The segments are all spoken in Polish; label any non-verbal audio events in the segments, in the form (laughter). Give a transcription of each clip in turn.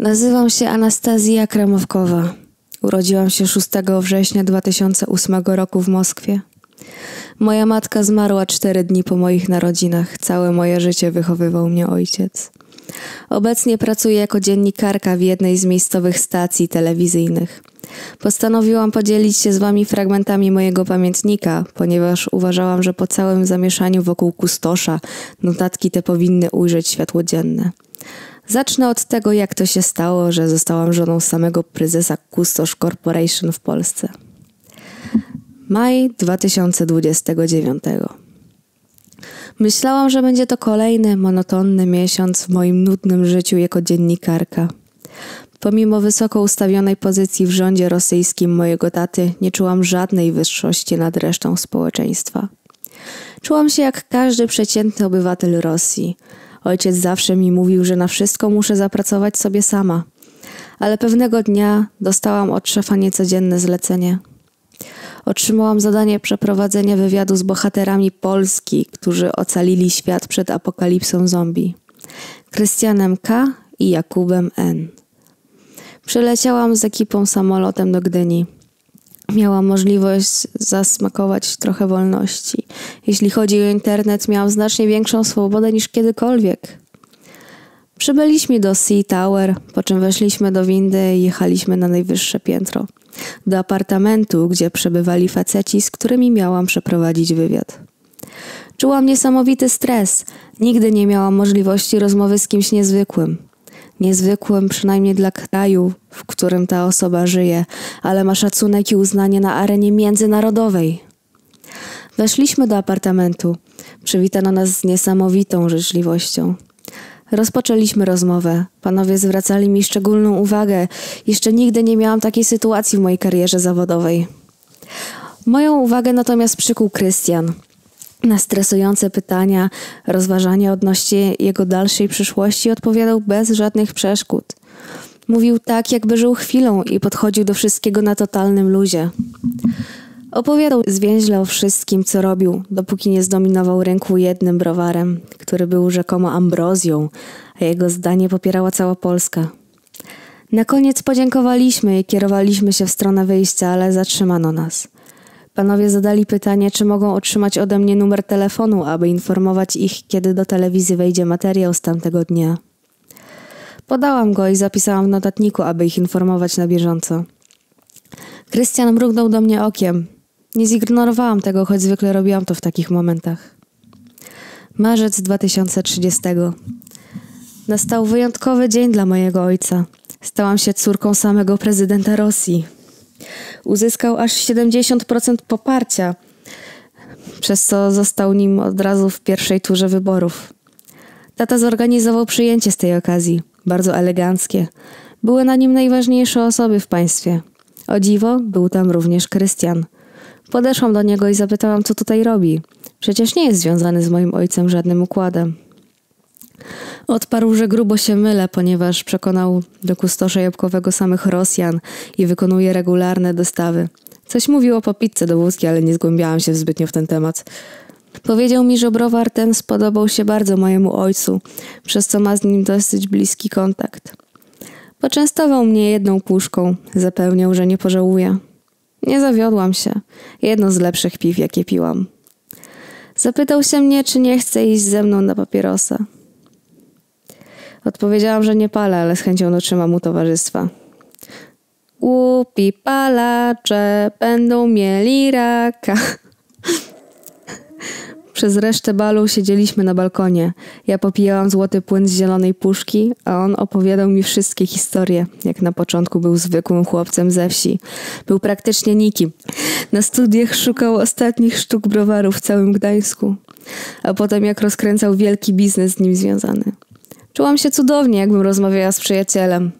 Nazywam się Anastazja Kramowkowa. Urodziłam się 6 września 2008 roku w Moskwie. Moja matka zmarła cztery dni po moich narodzinach. Całe moje życie wychowywał mnie ojciec. Obecnie pracuję jako dziennikarka w jednej z miejscowych stacji telewizyjnych. Postanowiłam podzielić się z Wami fragmentami mojego pamiętnika, ponieważ uważałam, że po całym zamieszaniu wokół kustosza notatki te powinny ujrzeć światło dzienne. Zacznę od tego, jak to się stało, że zostałam żoną samego prezesa Kustosz Corporation w Polsce. Maj 2029. Myślałam, że będzie to kolejny monotonny miesiąc w moim nudnym życiu jako dziennikarka. Pomimo wysoko ustawionej pozycji w rządzie rosyjskim mojego taty, nie czułam żadnej wyższości nad resztą społeczeństwa. Czułam się jak każdy przeciętny obywatel Rosji. Ojciec zawsze mi mówił, że na wszystko muszę zapracować sobie sama. Ale pewnego dnia dostałam od szefa niecodzienne zlecenie. Otrzymałam zadanie przeprowadzenia wywiadu z bohaterami Polski, którzy ocalili świat przed apokalipsą zombie. Krystianem K. i Jakubem N. Przyleciałam z ekipą samolotem do Gdyni. Miałam możliwość zasmakować trochę wolności. Jeśli chodzi o internet, miałam znacznie większą swobodę niż kiedykolwiek. Przybyliśmy do Sea Tower, po czym weszliśmy do windy i jechaliśmy na najwyższe piętro. Do apartamentu, gdzie przebywali faceci, z którymi miałam przeprowadzić wywiad. Czułam niesamowity stres. Nigdy nie miałam możliwości rozmowy z kimś niezwykłym niezwykłym przynajmniej dla kraju, w którym ta osoba żyje, ale ma szacunek i uznanie na arenie międzynarodowej. Weszliśmy do apartamentu. Przywitano nas z niesamowitą życzliwością. Rozpoczęliśmy rozmowę. Panowie zwracali mi szczególną uwagę. Jeszcze nigdy nie miałam takiej sytuacji w mojej karierze zawodowej. Moją uwagę natomiast przykuł Krystian na stresujące pytania, rozważania odnośnie jego dalszej przyszłości odpowiadał bez żadnych przeszkód. Mówił tak, jakby żył chwilą i podchodził do wszystkiego na totalnym luzie. Opowiadał zwięźle o wszystkim, co robił, dopóki nie zdominował rynku jednym browarem, który był rzekomo ambrozją, a jego zdanie popierała cała Polska. Na koniec podziękowaliśmy i kierowaliśmy się w stronę wyjścia, ale zatrzymano nas – Panowie zadali pytanie, czy mogą otrzymać ode mnie numer telefonu, aby informować ich, kiedy do telewizji wejdzie materiał z tamtego dnia. Podałam go i zapisałam w notatniku, aby ich informować na bieżąco. Krystian mrugnął do mnie okiem. Nie zignorowałam tego, choć zwykle robiłam to w takich momentach. Marzec 2030. Nastał wyjątkowy dzień dla mojego ojca. Stałam się córką samego prezydenta Rosji. Uzyskał aż 70% poparcia, przez co został nim od razu w pierwszej turze wyborów. Tata zorganizował przyjęcie z tej okazji, bardzo eleganckie. Były na nim najważniejsze osoby w państwie. O dziwo, był tam również Krystian. Podeszłam do niego i zapytałam, co tutaj robi. Przecież nie jest związany z moim ojcem żadnym układem. Odparł, że grubo się mylę, ponieważ przekonał do kustosza jabłkowego samych Rosjan i wykonuje regularne dostawy. Coś mówił o popitce do wózki, ale nie zgłębiałam się zbytnio w ten temat. Powiedział mi, że browar ten spodobał się bardzo mojemu ojcu, przez co ma z nim dosyć bliski kontakt. Poczęstował mnie jedną puszką, zapewniał, że nie pożałuje. Nie zawiodłam się. Jedno z lepszych piw, jakie piłam. Zapytał się mnie, czy nie chce iść ze mną na papierosa. Odpowiedziałam, że nie palę, ale z chęcią dotrzymam mu towarzystwa. Głupi palacze będą mieli raka. (laughs) Przez resztę balu siedzieliśmy na balkonie. Ja popijałam złoty płyn z zielonej puszki, a on opowiadał mi wszystkie historie. Jak na początku był zwykłym chłopcem ze wsi. Był praktycznie nikim. Na studiach szukał ostatnich sztuk browarów w całym Gdańsku. A potem jak rozkręcał wielki biznes z nim związany. Czułam się cudownie, jakbym rozmawiała z przyjacielem.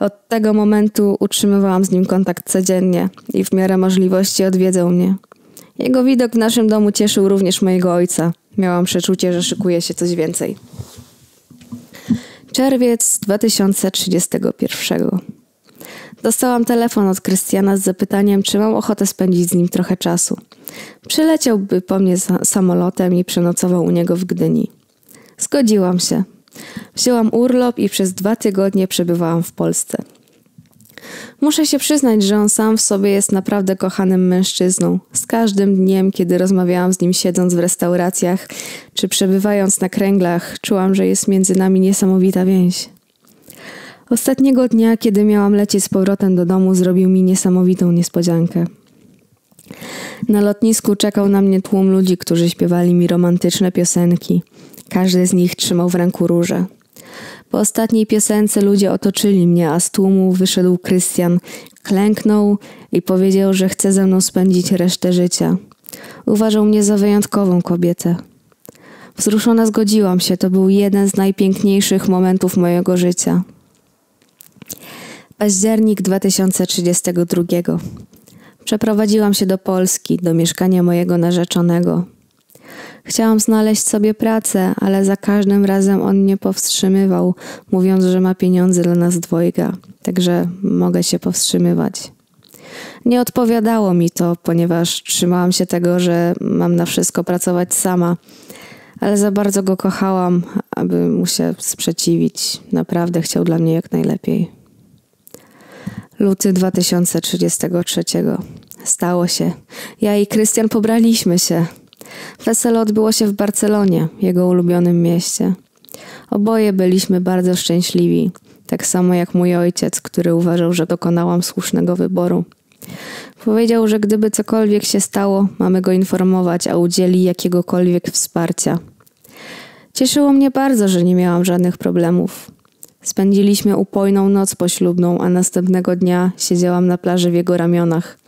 Od tego momentu utrzymywałam z nim kontakt codziennie i w miarę możliwości odwiedzał mnie. Jego widok w naszym domu cieszył również mojego ojca. Miałam przeczucie, że szykuje się coś więcej. Czerwiec 2031. Dostałam telefon od Krystiana z zapytaniem, czy mam ochotę spędzić z nim trochę czasu. Przyleciałby po mnie samolotem i przenocował u niego w Gdyni. Zgodziłam się. Wzięłam urlop i przez dwa tygodnie przebywałam w Polsce. Muszę się przyznać, że on sam w sobie jest naprawdę kochanym mężczyzną. Z każdym dniem, kiedy rozmawiałam z nim siedząc w restauracjach czy przebywając na kręglach, czułam, że jest między nami niesamowita więź. Ostatniego dnia, kiedy miałam lecieć z powrotem do domu, zrobił mi niesamowitą niespodziankę. Na lotnisku czekał na mnie tłum ludzi, którzy śpiewali mi romantyczne piosenki. Każdy z nich trzymał w ręku róże. Po ostatniej piosence ludzie otoczyli mnie, a z tłumu wyszedł Krystian, klęknął i powiedział, że chce ze mną spędzić resztę życia. Uważał mnie za wyjątkową kobietę. Wzruszona zgodziłam się, to był jeden z najpiękniejszych momentów mojego życia. Październik 2032. Przeprowadziłam się do Polski, do mieszkania mojego narzeczonego. Chciałam znaleźć sobie pracę, ale za każdym razem on mnie powstrzymywał, mówiąc, że ma pieniądze dla nas dwojga, także mogę się powstrzymywać. Nie odpowiadało mi to, ponieważ trzymałam się tego, że mam na wszystko pracować sama, ale za bardzo go kochałam, aby mu się sprzeciwić. Naprawdę chciał dla mnie jak najlepiej. Luty 2033. Stało się. Ja i Krystian pobraliśmy się. Wesele odbyło się w Barcelonie, jego ulubionym mieście. Oboje byliśmy bardzo szczęśliwi, tak samo jak mój ojciec, który uważał, że dokonałam słusznego wyboru. Powiedział, że gdyby cokolwiek się stało, mamy go informować, a udzieli jakiegokolwiek wsparcia. Cieszyło mnie bardzo, że nie miałam żadnych problemów. Spędziliśmy upojną noc poślubną, a następnego dnia siedziałam na plaży w jego ramionach.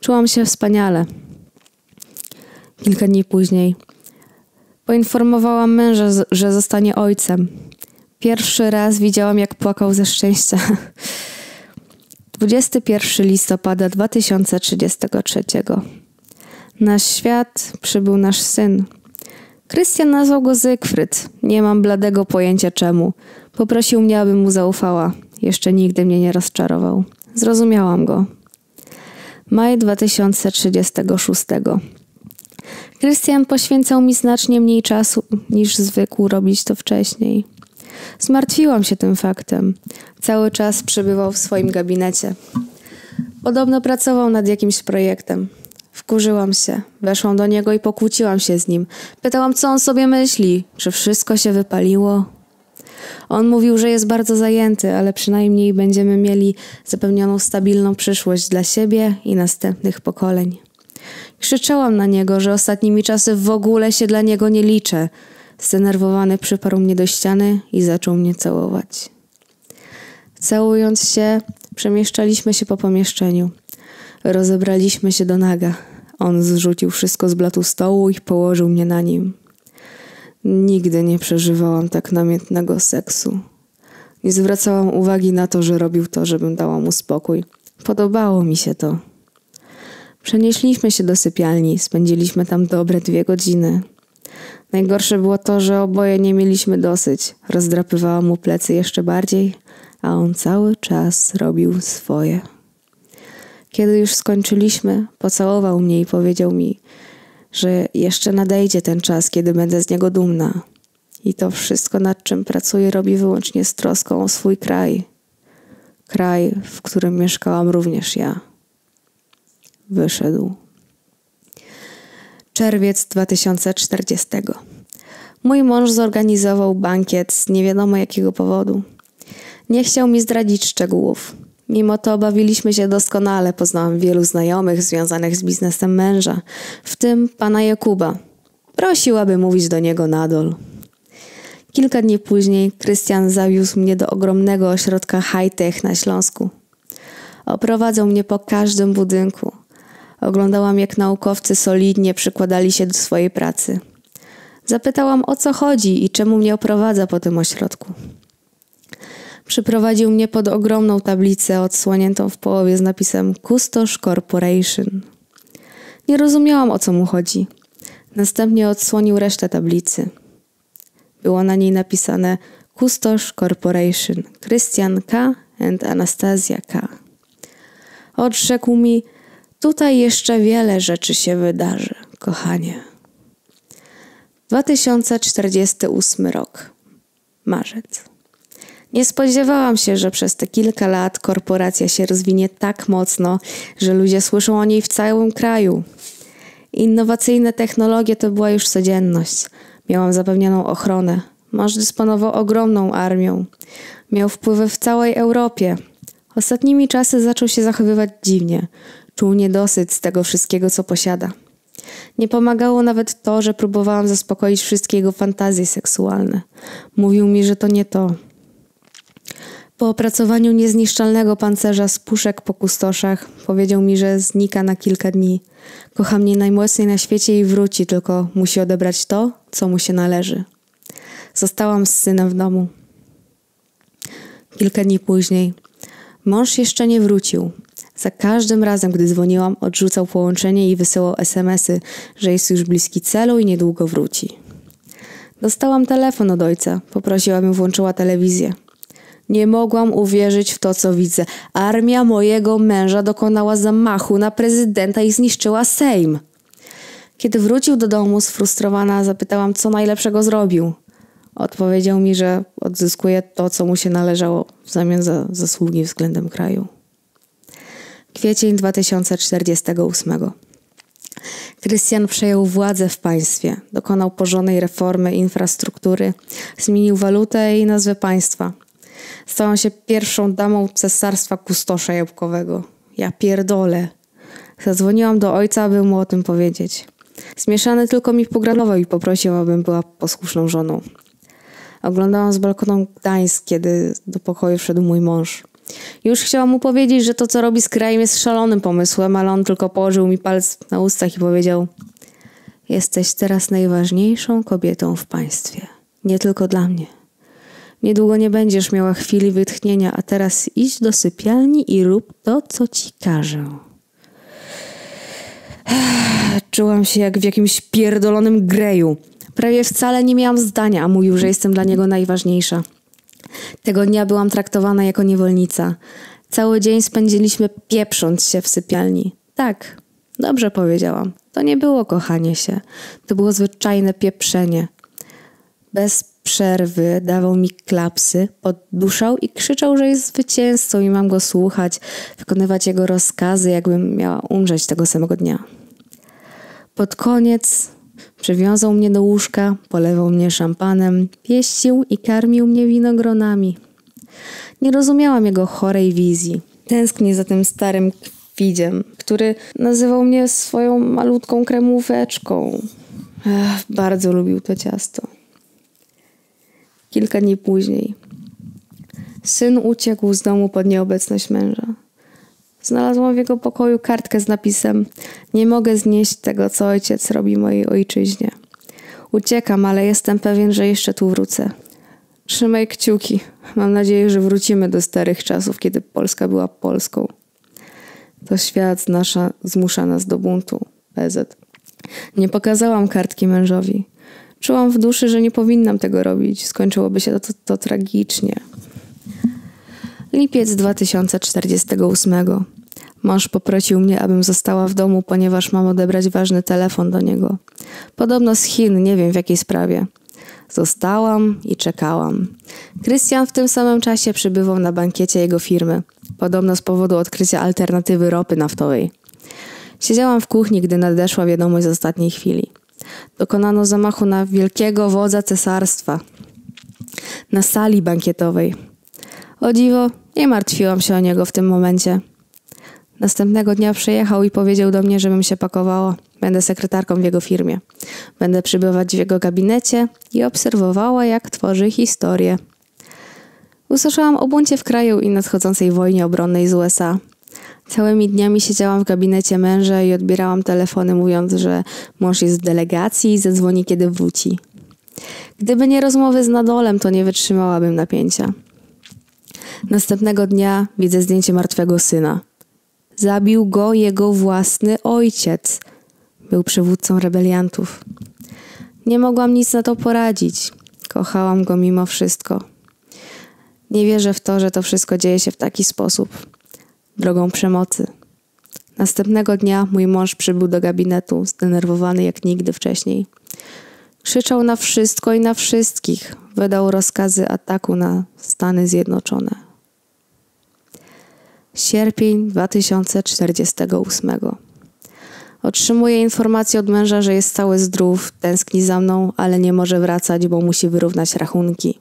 Czułam się wspaniale. Kilka dni później poinformowałam męża, że zostanie ojcem. Pierwszy raz widziałam, jak płakał ze szczęścia. (laughs) 21 listopada 2033. Na świat przybył nasz syn. Krystian nazwał go Zygfryd. Nie mam bladego pojęcia czemu. Poprosił mnie, abym mu zaufała. Jeszcze nigdy mnie nie rozczarował. Zrozumiałam go. Maj 2036. Krystian poświęcał mi znacznie mniej czasu niż zwykł robić to wcześniej. Zmartwiłam się tym faktem. Cały czas przebywał w swoim gabinecie. Podobno pracował nad jakimś projektem. Wkurzyłam się. Weszłam do niego i pokłóciłam się z nim. Pytałam, co on sobie myśli, czy wszystko się wypaliło. On mówił, że jest bardzo zajęty, ale przynajmniej będziemy mieli zapewnioną stabilną przyszłość dla siebie i następnych pokoleń. Krzyczałam na niego, że ostatnimi czasy w ogóle się dla niego nie liczę. Zdenerwowany przyparł mnie do ściany i zaczął mnie całować. Całując się, przemieszczaliśmy się po pomieszczeniu. Rozebraliśmy się do naga. On zrzucił wszystko z blatu stołu i położył mnie na nim. Nigdy nie przeżywałam tak namiętnego seksu. Nie zwracałam uwagi na to, że robił to, żebym dała mu spokój. Podobało mi się to. Przenieśliśmy się do sypialni, spędziliśmy tam dobre dwie godziny. Najgorsze było to, że oboje nie mieliśmy dosyć. Rozdrapywałam mu plecy jeszcze bardziej, a on cały czas robił swoje. Kiedy już skończyliśmy, pocałował mnie i powiedział mi, że jeszcze nadejdzie ten czas, kiedy będę z niego dumna. I to wszystko, nad czym pracuje, robi wyłącznie z troską o swój kraj. Kraj, w którym mieszkałam również ja. Wyszedł. Czerwiec 2040. Mój mąż zorganizował bankiet z nie wiadomo jakiego powodu. Nie chciał mi zdradzić szczegółów. Mimo to bawiliśmy się doskonale. Poznałam wielu znajomych związanych z biznesem męża, w tym pana Jakuba. Prosił, aby mówić do niego nadol. Kilka dni później Krystian zawiózł mnie do ogromnego ośrodka high-tech na Śląsku. Oprowadzał mnie po każdym budynku. Oglądałam, jak naukowcy solidnie przykładali się do swojej pracy. Zapytałam, o co chodzi i czemu mnie oprowadza po tym ośrodku. Przyprowadził mnie pod ogromną tablicę odsłoniętą w połowie z napisem Kustosz Corporation. Nie rozumiałam o co mu chodzi. Następnie odsłonił resztę tablicy. Było na niej napisane Kustosz Corporation, Christian K. and Anastazja K. Odrzekł mi, tutaj jeszcze wiele rzeczy się wydarzy, kochanie. 2048 rok. Marzec. Nie spodziewałam się, że przez te kilka lat korporacja się rozwinie tak mocno, że ludzie słyszą o niej w całym kraju. Innowacyjne technologie to była już codzienność. Miałam zapewnioną ochronę. Mąż dysponował ogromną armią. Miał wpływy w całej Europie. Ostatnimi czasy zaczął się zachowywać dziwnie. Czuł niedosyt z tego wszystkiego, co posiada. Nie pomagało nawet to, że próbowałam zaspokoić wszystkie jego fantazje seksualne. Mówił mi, że to nie to. Po opracowaniu niezniszczalnego pancerza z puszek po kustoszach powiedział mi, że znika na kilka dni. Kocha mnie najmocniej na świecie i wróci, tylko musi odebrać to, co mu się należy. Zostałam z synem w domu. Kilka dni później. Mąż jeszcze nie wrócił. Za każdym razem, gdy dzwoniłam, odrzucał połączenie i wysyłał SMSy, że jest już bliski celu i niedługo wróci. Dostałam telefon od ojca. Poprosił, abym włączyła telewizję. Nie mogłam uwierzyć w to, co widzę. Armia mojego męża dokonała zamachu na prezydenta i zniszczyła Sejm. Kiedy wrócił do domu sfrustrowana, zapytałam, co najlepszego zrobił. Odpowiedział mi, że odzyskuje to, co mu się należało w zamian za zasługi względem kraju. Kwiecień 2048. Krystian przejął władzę w państwie, dokonał porządnej reformy infrastruktury, zmienił walutę i nazwę państwa. Stał się pierwszą damą cesarstwa kustosza jabłkowego. Ja pierdolę. Zadzwoniłam do ojca, aby mu o tym powiedzieć. Zmieszany tylko mi pogranował i poprosił, abym była posłuszną żoną. Oglądałam z balkonu Gdańsk, kiedy do pokoju wszedł mój mąż. Już chciałam mu powiedzieć, że to, co robi z krajem, jest szalonym pomysłem, ale on tylko położył mi palec na ustach i powiedział: Jesteś teraz najważniejszą kobietą w państwie. Nie tylko dla mnie. Niedługo nie będziesz miała chwili wytchnienia, a teraz idź do sypialni i rób to, co ci każę. Czułam się jak w jakimś pierdolonym greju. Prawie wcale nie miałam zdania, a mówił, że jestem dla niego najważniejsza. Tego dnia byłam traktowana jako niewolnica. Cały dzień spędziliśmy pieprząc się w sypialni. Tak, dobrze powiedziałam. To nie było kochanie się. To było zwyczajne pieprzenie. Bez przerwy dawał mi klapsy, podduszał i krzyczał, że jest zwycięzcą i mam go słuchać, wykonywać jego rozkazy, jakbym miała umrzeć tego samego dnia. Pod koniec Przywiązał mnie do łóżka, polewał mnie szampanem, pieścił i karmił mnie winogronami. Nie rozumiałam jego chorej wizji. Tęsknię za tym starym kwidziem, który nazywał mnie swoją malutką kremóweczką. Ech, bardzo lubił to ciasto. Kilka dni później. Syn uciekł z domu pod nieobecność męża. Znalazłam w jego pokoju kartkę z napisem: Nie mogę znieść tego, co ojciec robi mojej ojczyźnie. Uciekam, ale jestem pewien, że jeszcze tu wrócę. Trzymaj kciuki. Mam nadzieję, że wrócimy do starych czasów, kiedy Polska była Polską. To świat nasza zmusza nas do buntu. PZ. Nie pokazałam kartki mężowi. Czułam w duszy, że nie powinnam tego robić. Skończyłoby się to, to, to tragicznie. Lipiec 2048. Mąż poprosił mnie, abym została w domu, ponieważ mam odebrać ważny telefon do niego. Podobno z Chin, nie wiem w jakiej sprawie. Zostałam i czekałam. Krystian w tym samym czasie przybywał na bankiecie jego firmy, podobno z powodu odkrycia alternatywy ropy naftowej. Siedziałam w kuchni, gdy nadeszła wiadomość z ostatniej chwili. Dokonano zamachu na wielkiego wodza cesarstwa. Na sali bankietowej. O dziwo, nie martwiłam się o niego w tym momencie. Następnego dnia przyjechał i powiedział do mnie, żebym się pakowała. Będę sekretarką w jego firmie. Będę przybywać w jego gabinecie i obserwowała, jak tworzy historię. Usłyszałam o buncie w kraju i nadchodzącej wojnie obronnej z USA. Całymi dniami siedziałam w gabinecie męża i odbierałam telefony, mówiąc, że mąż jest w delegacji i zadzwoni, kiedy wróci. Gdyby nie rozmowy z Nadolem, to nie wytrzymałabym napięcia. Następnego dnia widzę zdjęcie martwego syna. Zabił go jego własny ojciec. Był przywódcą rebeliantów. Nie mogłam nic na to poradzić. Kochałam go mimo wszystko. Nie wierzę w to, że to wszystko dzieje się w taki sposób drogą przemocy. Następnego dnia mój mąż przybył do gabinetu, zdenerwowany jak nigdy wcześniej. Krzyczał na wszystko i na wszystkich. Wydał rozkazy ataku na Stany Zjednoczone. Sierpień 2048. Otrzymuje informację od męża, że jest cały zdrów, tęskni za mną, ale nie może wracać, bo musi wyrównać rachunki.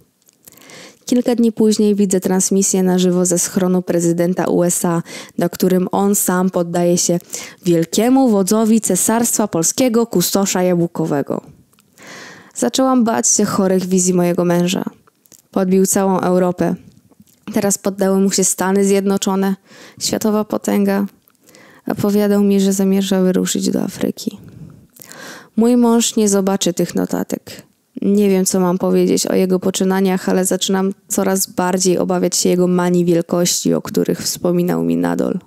Kilka dni później widzę transmisję na żywo ze schronu prezydenta USA, na którym on sam poddaje się wielkiemu wodzowi Cesarstwa Polskiego Kustosza Jabłkowego. Zaczęłam bać się chorych wizji mojego męża. Podbił całą Europę. Teraz poddały mu się Stany Zjednoczone, światowa potęga. Opowiadał mi, że zamierza wyruszyć do Afryki. Mój mąż nie zobaczy tych notatek. Nie wiem, co mam powiedzieć o jego poczynaniach, ale zaczynam coraz bardziej obawiać się jego manii wielkości, o których wspominał mi Nadol.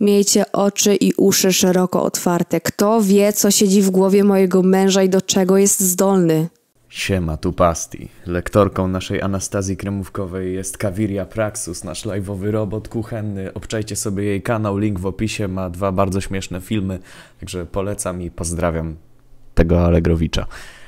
Miejcie oczy i uszy szeroko otwarte. Kto wie, co siedzi w głowie mojego męża i do czego jest zdolny? Siema, tu Pasti. Lektorką naszej Anastazji Kremówkowej jest Kawiria Praxus, nasz live'owy robot kuchenny. Obczajcie sobie jej kanał, link w opisie, ma dwa bardzo śmieszne filmy, także polecam i pozdrawiam tego Allegrowicza.